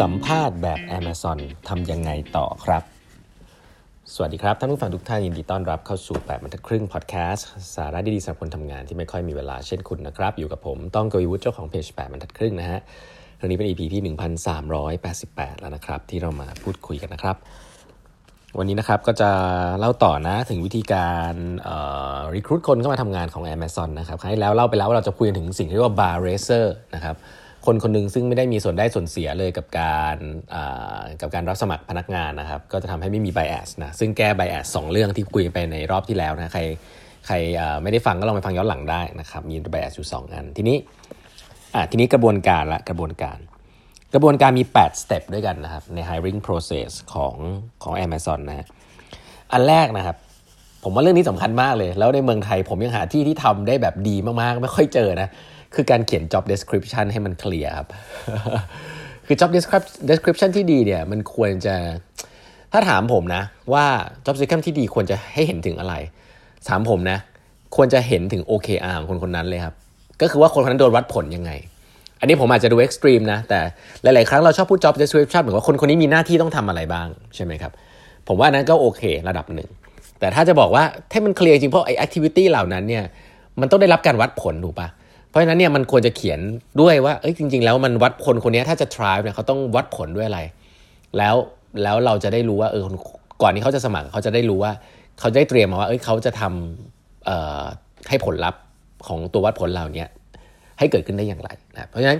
สัมภาษณ์แบบ Amazon ทำยังไงต่อครับ สวัสดีครับ ท่านผู้ฟังทุกท่านยินดีต้อนรับเข้าสู่ 8บรรทัดครึ่งพอดแคสต์สาระดีๆสำหรับคนทำงานที่ไม่ค่อยมีเวลาเช่นคุณนะครับ อยู่กับผมต้องกวีวุฒิเจ้าของเพจ8บรรทัดครึ่งนะฮะวันนี้เป็น EP ที่ 1388 แล้วนะครับ ที่เรามาพูดคุยกันนะครับ วันนี้นะครับก็จะเล่าต่อนะถึงวิธีการรีคูดคนเข้ามาทำงานของ Amazon นะครับครั้งที่แล้วเล่าไปแล้วว่าเราจะคุยถึงสิ่งที่เรียกว่า bar racer นะครับ คนคนหนึ่งซึ่งไม่ได้มีส่วนได้ส่วนเสียเลยกับการกับการรับสมัครพนักงานนะครับ ก็จะทำให้ไม่มี bias นะซึ่งแก้ bias สองเรื่องที่คุยไปในรอบที่แล้วนะใครใครไม่ได้ฟังก็ลองไปฟังย้อนหลังได้นะครับ มี bias อยู่ 2 อัน ทีนี้ทีนี้กระบวนการละกระบวนการกระบวนการมี 8 step ด้วยกันนะครับ ใน hiring process ของของ Amazon นะฮะอันแรกนะครับ ผมว่าเรื่องนี้สำคัญมากเลย แล้วในเมืองไทยผมยังหาที่ที่ทำได้แบบดีมากๆ ไม่ค่อยเจอนะ คือการเขียน job description ให้มันเคลียร์ครับ คือ job description ที่ดีเนี่ยมันควรจะถ้าถามผมนะว่า job description ที่ดีควรจะให้เห็นถึงอะไร ถามผมนะ ควรจะเห็นถึง OKR ของคนคนนั้นเลยครับ ก็คือว่าคนคนนั้นโดนวัดผลยังไง อันนี้ผมอาจจะดู extreme นะ แต่หลาย ๆ ครั้งเราชอบพูด job description เหมือนว่าคนคนนี้มีหน้าที่ต้องทำอะไรบ้างใช่ไหมครับ ผมว่านั้นก็โอเคระดับหนึ่ง แต่ถ้าจะบอกว่าให้มันเคลียร์จริงเพราะไอ้ activity เหล่านั้นเนี่ยมันต้องได้รับการวัดผลถูกปะ เพราะฉะนั้นเนี่ยมันควรจะเขียนด้วยว่าเอ้ยจริง ๆ แล้วมันวัดคนคนนี้ถ้าจะ try เนี่ยเขาต้องวัดผลด้วยอะไร แล้วแล้วเราจะได้รู้ว่าเออก่อนที่เขาจะสมัครเขาจะได้รู้ว่า เขาได้เตรียมมาว่าเอ้ยเขาจะทำให้ผลลัพธ์ของตัววัดผลเหล่านี้ให้เกิดขึ้นได้อย่างไรนะเพราะฉะนั้น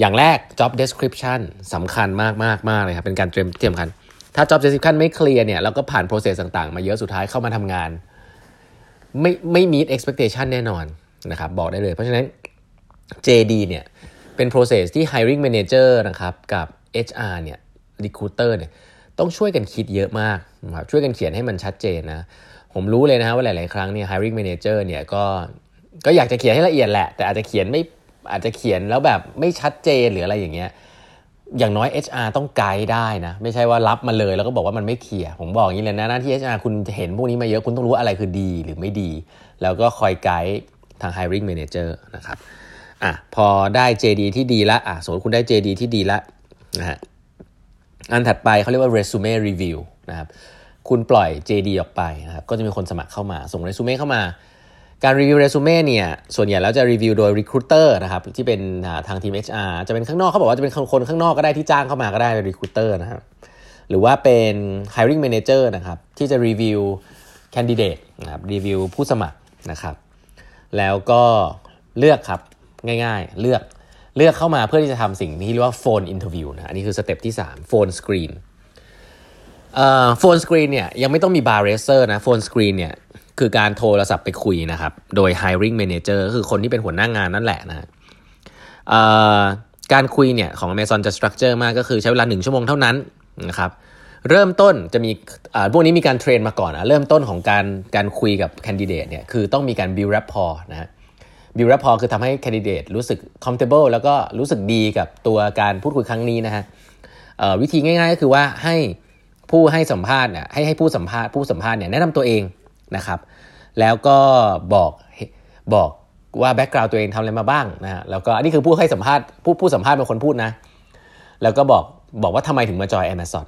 อย่างแรก job description สำคัญมากมากมากเลยครับเป็นการเตรียมเตรียมกัน ถ้า job description ไม่เคลียร์เนี่ยแล้วก็ผ่าน process ต่างๆ มาเยอะสุดท้ายเข้ามาทำงาน ไม่ไม่ meet expectation แน่นอน นะครับบอกได้เลย เพราะฉะนั้น JD เนี่ยเป็น process ที่ hiring manager นะครับกับ HR เนี่ย recruiter เนี่ยต้องช่วยกันคิดเยอะมากนะครับช่วยกันเขียนให้มันชัดเจนนะ ผมรู้เลยนะว่าหลาย ๆ ครั้งเนี่ย hiring manager เนี่ยก็ก็อยากจะเขียนให้ละเอียดแหละ แต่อาจจะเขียนไม่อาจจะเขียนแล้วแบบไม่ชัดเจนหรืออะไรอย่างเงี้ยอย่างน้อย HR ต้องไกด์ได้นะ ไม่ใช่ว่ารับมาเลยแล้วก็บอกว่ามันไม่เคลียร์ผมบอกอย่างนี้เลยนะหน้าที่ HR คุณเห็นพวกนี้มาเยอะคุณต้องรู้อะไรคือดีหรือไม่ดี แล้วก็คอยไกด์ ทาง hiring manager นะครับอะพอได้ JD ที่ดีละอะสมมติคุณได้ JD ที่ดีละนะฮะอันถัดไปเขาเรียกว่า resume review นะครับคุณปล่อย JD ออกไปนะครับก็จะมีคนสมัครเข้ามา ส่ง resume เข้ามา การรีวิวเรซูเม่เนี่ยส่วนใหญ่แล้วจะรีวิวโดย recruiter นะครับที่เป็นทางทีม HR จะเป็นข้างนอกเขาบอกว่าจะเป็นคนข้างนอกก็ได้ที่จ้างเข้ามาก็ได้เป็น recruiter นะครับหรือว่าเป็น hiring manager นะครับที่จะรีวิว candidate นะครับรีวิวผู้สมัครนะครับ แล้วก็เลือกครับง่ายๆ เลือกเลือกเข้ามาเพื่อที่จะทำสิ่งที่เรียกว่า phone interview นะอันนี้คือ step ที่3 phone screen phone screen เนี่ยยังไม่ต้องมี bar raiser นะ phone screen เนี่ยคือการโทรศัพท์ไปคุยนะครับ โดย hiring manager คือคนที่เป็นหัวหน้างงานนั่นแหละนะการคุยเนี่ยของ Amazon จะสตรัคเจอร์มากก็คือใช้เวลา 1 ชั่วโมงเท่านั้นนะครับ เริ่มต้นจะมีพวกนี้มีการเทรนมาก่อนนะเริ่มต้นของการการคุยกับแคนดิเดตเนี่ยคือต้องมีการ build rapport นะฮะ build rapport คือทำให้แคนดิเดตรู้สึก comfortable แล้วก็รู้สึกดีกับตัวการพูดคุยครั้งนี้นะฮะวิธีง่ายๆก็คือว่าให้ผู้ให้สัมภาษณ์เนี่ยให้ให้ผู้สัมภาษณ์ผู้สัมภาษณ์เนี่ยแนะนำตัวเองนะครับ แล้วก็บอกบอกว่าแบ็กกราวด์ตัวเองทำอะไรมาบ้างนะฮะแล้วก็อันนี้คือผู้ให้สัมภาษณ์ผู้ผู้สัมภาษณ์เป็นคนพูดนะ แล้วก็บอกบอกว่าทำไมถึงมาจอย Amazon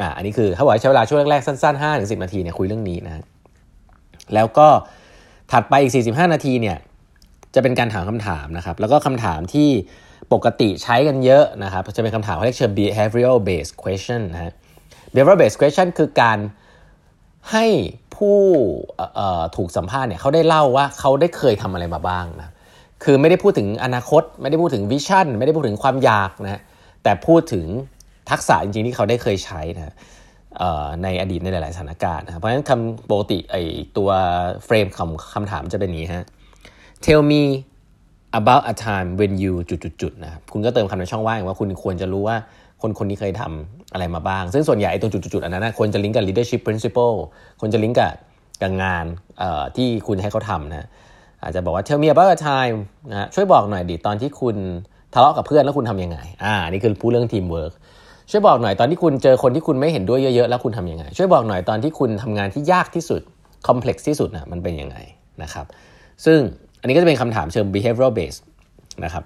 อ่าอันนี้คือเขาบอกใช้เวลาช่วงแรกๆสั้นๆ5ถึง10 นาทีเนี่ยคุยเรื่องนี้นะแล้วก็ถัดไปอีก 45 นาทีเนี่ยจะเป็นการถามคำถามนะครับ แล้วก็คำถามที่ปกติใช้กันเยอะนะครับ จะเป็นคำถามเขาเรียกเชิง behavioral based question นะฮะ behavioral based question คือการให้ผู้ถูกสัมภาษณ์เนี่ยเขาได้เล่าว่าเขาได้เคยทำอะไรมาบ้างนะ คือไม่ได้พูดถึงอนาคต ไม่ได้พูดถึงวิชั่น ไม่ได้พูดถึงความอยากนะ แต่พูดถึง ทักษะจริงๆที่เขาได้เคยใช้นะในอดีตในหลาย ๆ สถานการณ์นะเพราะฉะนั้นคำปกติไอตัวเฟรมคำคำถามจะเป็นนี้ฮะ tell me about a time when you จุดๆนะครับคุณก็เติมคำในช่องว่างว่าคุณควรจะรู้ว่าคนคนนี้เคยทำอะไรมาบ้าง ซึ่งส่วนใหญ่ตรงจุดๆอันนั้นนะควรจะลิงก์กับ leadership principle ควรจะลิงก์กับกับงานที่คุณให้เขาทำนะอาจจะบอกว่า tell me about a time นะช่วยบอกหน่อยดิตอนที่คุณทะเลาะกับเพื่อนแล้วคุณทำยังไงอ่านี่คือพูดเรื่องทีมเวิร์ก ช่วยบอกหน่อยตอนที่คุณเจอคนที่คุณไม่เห็นด้วยเยอะๆแล้วคุณทำยังไง ช่วยบอกหน่อยตอนที่คุณทำงานที่ยากที่สุด complex ที่สุดนะมันเป็นยังไงนะครับ ซึ่งอันนี้ก็จะเป็นคำถามเชิง behavioral based นะครับ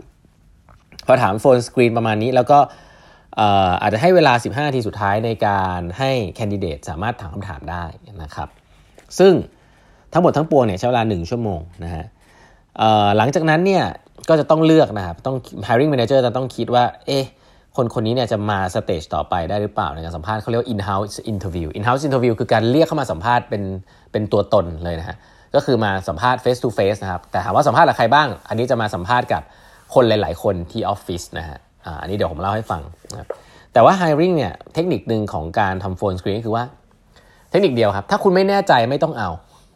พอถาม phone screen ประมาณนี้แล้วก็อาจจะให้เวลา 15นาทีสุดท้ายในการให้ candidate สามารถถามคำถามได้นะครับ ซึ่งทั้งหมดทั้งปวงเนี่ยใช้เวลา 1 ชั่วโมงนะฮะหลังจากนั้นเนี่ยก็จะต้องเลือกนะครับต้อง hiring manager จะต้องคิดว่าเอ๊ะ คนคนนี้เนี่ยจะมา stage ต่อไปได้หรือเปล่าในการสัมภาษณ์เขาเรียกว่า in-house interview in-house interview คือการเรียกเข้ามาสัมภาษณ์เป็นเป็นตัวตนเลยนะฮะก็คือมาสัมภาษณ์ face to face นะครับแต่ถามว่าสัมภาษณ์กับใครบ้าง อันนี้จะมาสัมภาษณ์กับคนหลาย ๆ คนที่ออฟฟิศนะฮะอันนี้เดี๋ยวผมเล่าให้ฟังนะแต่ว่า hiring เนี่ยเทคนิคหนึ่งของการทำโฟนสกรีนคือว่า เทคนิคเดียวครับ ถ้าคุณไม่แน่ใจไม่ต้องเอา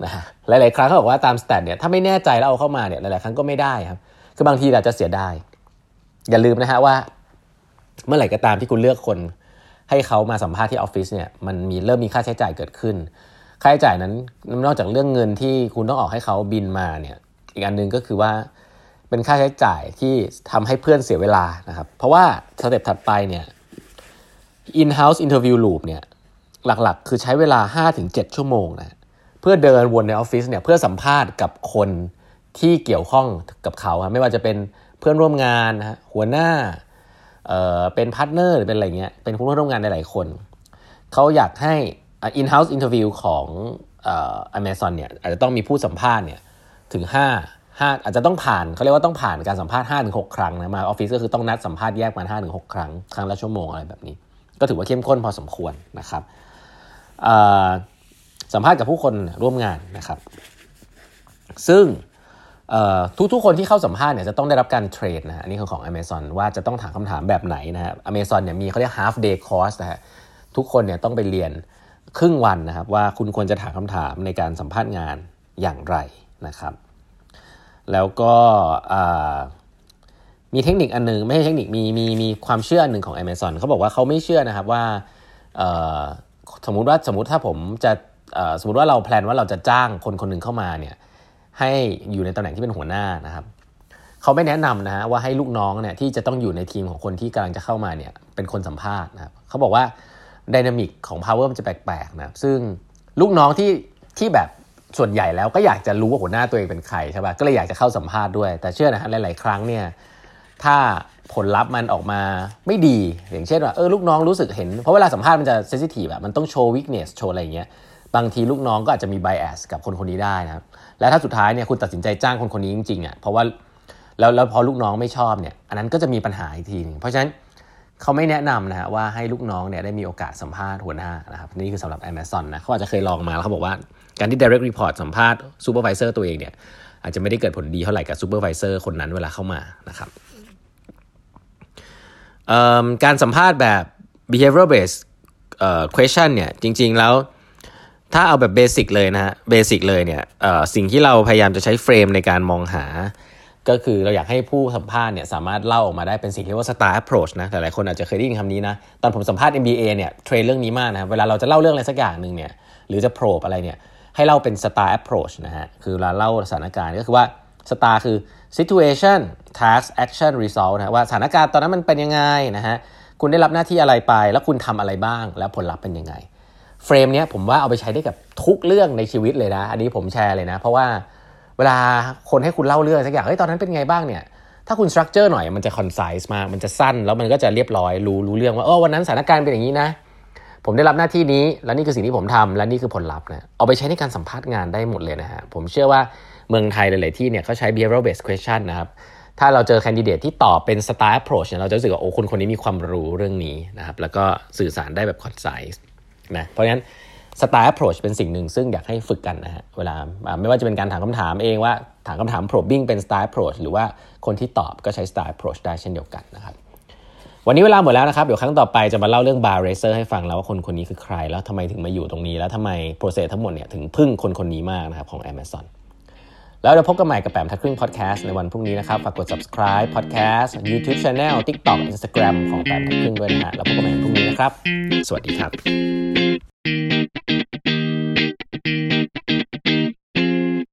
นะฮะหลาย ๆ ครั้งเขาบอกว่าตามสแตทเนี่ยถ้าไม่แน่ใจแล้วเอาเข้ามาเนี่ยหลาย ๆ ครั้งก็ไม่ได้ครับคือบางทีอาจจะเสียดายอย่าลืมนะฮะว่า เมื่อไหร่ก็ตามที่คุณเลือกคนให้เขามาสัมภาษณ์ที่ออฟฟิศเนี่ยมันมีเริ่มมีค่าใช้จ่ายเกิดขึ้น ค่าใช้จ่ายนั้นนอกจากเรื่องเงินที่คุณต้องออกให้เขาบินมาเนี่ยอีกอันนึงก็คือว่าเป็นค่าใช้จ่ายที่ทำให้เพื่อนเสียเวลานะครับ เพราะว่า step ถัดไปเนี่ย in-house interview loop เนี่ยหลักๆ คือใช้เวลา 5-7 ชั่วโมงนะเพื่อเดินวนในออฟฟิศเนี่ยเพื่อสัมภาษณ์กับคนที่เกี่ยวข้องกับเขาครับไม่ว่าจะเป็นเพื่อนร่วมงานนะฮะหัวหน้า เอ่อเป็น partner หรือเป็นอะไรเงี้ยเป็นผู้ร่วมงานหลายๆคนเขาอยากให้ in-house interview ของเอ่อ Amazon เนี่ยอาจจะต้องมีผู้สัมภาษณ์เนี่ยถึง 5 5 อาจจะต้องผ่านเขาเรียกว่าต้องผ่านการสัมภาษณ์5-6ถึงครั้งนะมาออฟฟิศก็คือต้องนัดสัมภาษณ์แยกมา5-6ถึงครั้ง ครั้งละชั่วโมงอะไรแบบนี้ ก็ถือว่าเข้มข้นพอสมควรนะครับสัมภาษณ์กับผู้คนร่วมงานนะครับ ซึ่ง ทุกๆคนที่เข้าสัมภาษณ์เนี่ยจะต้องได้รับการเทรดนะฮะอันนี้คือของ Amazon ว่าจะต้องถามคำถามแบบไหนนะฮะ Amazon เนี่ยมีเขาเรียก half day course นะฮะทุกคนเนี่ยต้องไปเรียนครึ่งวันนะครับว่าคุณควรจะถามคำถามในการสัมภาษณ์งานอย่างไรนะครับ แล้วก็มีเทคนิคอันนึง ไม่ใช่เทคนิคมีมีมีความเชื่ออันหนึ่งของ Amazon เขาบอกว่าเขาไม่เชื่อนะครับว่าสมมุติว่าสมมติถ้าผมจะสมมติว่าเราแพลนว่าเราจะจ้างคนคนหนึ่งเข้ามาเนี่ย ให้อยู่ในตำแหน่งที่เป็นหัวหน้านะครับเขาไม่แนะนำนะฮะว่าให้ลูกน้องเนี่ยที่จะต้องอยู่ในทีมของคนที่กำลังจะเข้ามาเนี่ยเป็นคนสัมภาษณ์นะครับเขาบอกว่าดินามิกของ power มันจะแปลกๆนะซึ่งลูกน้องที่ที่แบบส่วนใหญ่แล้วก็อยากจะรู้ว่าหัวหน้าตัวเองเป็นใครใช่ป่ะก็เลยอยากจะเข้าสัมภาษณ์ด้วย แต่เชื่อนะฮะหลายๆ ครั้งเนี่ยถ้าผลลัพธ์มันออกมาไม่ดี อย่างเช่นว่าเออลูกน้องรู้สึกเห็น เพราะเวลาสัมภาษณ์มันจะเซนซิทีฟแบบมันต้องโชว์วิกเนสโชว์อะไรอย่างเงี้ย บางทีลูกน้องก็อาจจะมีไบแอสกับคนคนนี้ได้นะครับ และถ้าสุดท้ายเนี่ยคุณตัดสินใจจ้างคนคนนี้จริงๆอะเพราะว่าแล้วแล้วพอลูกน้องไม่ชอบเนี่ยอันนั้นก็จะมีปัญหาอีกทีนึงเพราะฉะนั้นเขาไม่แนะนำนะฮะว่าให้ลูกน้องเนี่ยได้มีโอกาสสัมภาษณ์หัวหน้านะครับนี่คือสำหรับ Amazon นะเขาอาจจะเคยลองมาแล้วเขาบอกว่า การที่ direct report สัมภาษณ์ supervisor ตัวเองเนี่ยอาจจะไม่ได้เกิดผลดีเท่าไหร่กับ supervisor คนนั้นเวลาเข้ามานะครับการสัมภาษณ์แบบ behavioral based question เนี่ยจริง ๆ แล้ว ถ้าเอาแบบ basic เลยนะฮะ basic เลยเนี่ยสิ่งที่เราพยายามจะใช้ frame ในการมองหา ก็คือเราอยากให้ผู้สัมภาษณ์เนี่ยสามารถเล่าออกมาได้เป็นสิ่งที่เรียกว่า style approach นะหลายๆคนอาจจะเคยได้ยินคำนี้นะตอนผมสัมภาษณ์ MBA เนี่ยเทรนเรื่องนี้มากนะเวลาเราจะเล่าเรื่องอะไรสักอย่างหนึ่งเนี่ยหรือจะโปรบอะไรเนี่ยให้เล่าเป็น style approach นะฮะคือเวลาเล่าสถานการณ์ก็คือว่า style คือ situation task action result นะว่าสถานการณ์ตอนนั้นมันเป็นยังไงนะฮะคุณได้รับหน้าที่อะไรไป แล้วคุณทำอะไรบ้าง แล้วผลลัพธ์เป็นยังไง เฟรมนี้ผมว่าเอาไปใช้ได้กับทุกเรื่องในชีวิตเลยนะ อันนี้ผมแชร์เลยนะ เพราะว่าเวลาคนให้คุณเล่าเรื่องสักอย่างเฮ้ยตอนนั้นเป็นไงบ้างเนี่ยถ้าคุณ structure หน่อยมันจะ concise มากมันจะสั้น แล้วมันก็จะเรียบร้อยรู้รู้เรื่องว่าเออวันนั้นสถานการณ์เป็นอย่างนี้นะผมได้รับหน้าที่นี้ แล้วนี่คือสิ่งที่ผมทำและนี่คือผลลัพธ์นะเอาไปใช้ในการสัมภาษณ์งานได้หมดเลยนะฮะผมเชื่อว่าเมืองไทยหลาย ๆ ที่เนี่ยเขาใช้ behavioral based question นะครับถ้าเราเจอ candidate ที่ตอบเป็น STAR approach เนี่ยเราจะรู้สึกว่าโอ้คนคนนี้มีความรู้เรื่องนี้นะครับแล้วก็สื่อสารได้แบบ concise นะเพราะฉะนั้นสไตล์ approach เป็นสิ่งหนึ่งซึ่งอยากให้ฝึกกันนะฮะเวลาไม่ว่าจะเป็นการถามคำถามเองว่าถามคำถาม probing เป็นสไตล์ approach หรือว่าคนที่ตอบก็ใช้สไตล์ approach ได้เช่นเดียวกันนะครับวันนี้เวลาหมดแล้วนะครับเดี๋ยวครั้งต่อไปจะมาเล่าเรื่อง bar racer ให้ฟังแล้วว่าคนคนนี้คือใคร แล้วทำไมถึงมาอยู่ตรงนี้แล้วทำไม process ทั้งหมดเนี่ยถึงพึ่งคนคนนี้มากนะครับของ Amazon แล้วเราพบกันใหม่กับแปมทักครึ่ง podcast ในวันพรุ่งนี้นะครับฝากกด subscribe podcast YouTube channel TikTok Instagram ของแปมทักครึ่งด้วยนะฮะแล้วพบกันใหม่พรุ่งนี้นะครับ สวัสดีครับ thank you